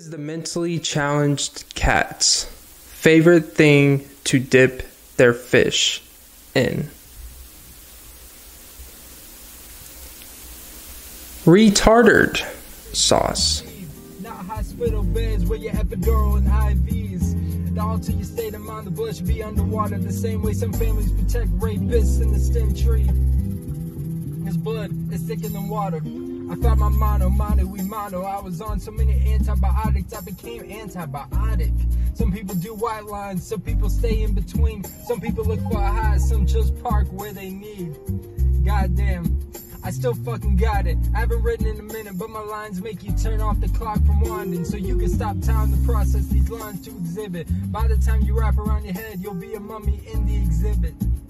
is the mentally challenged cat's favorite thing to dip their fish in? Retarded sauce. Not hospital beds where your epidural and IVs. And alter your state of mind, the bush be underwater. The same way some families protect rapists in the stem tree. His blood is thicker than water. I found my mono, mono, I was on so many antibiotics, I became antibiotic. Some people do white lines, some people stay in between. Some people look for a high, some just park where they need. Goddamn. I still fucking got it. I haven't written in a minute, but my lines make you turn off the clock from winding. So you can stop time to process these lines to exhibit. By the time you wrap around your head, you'll be a mummy in the exhibit.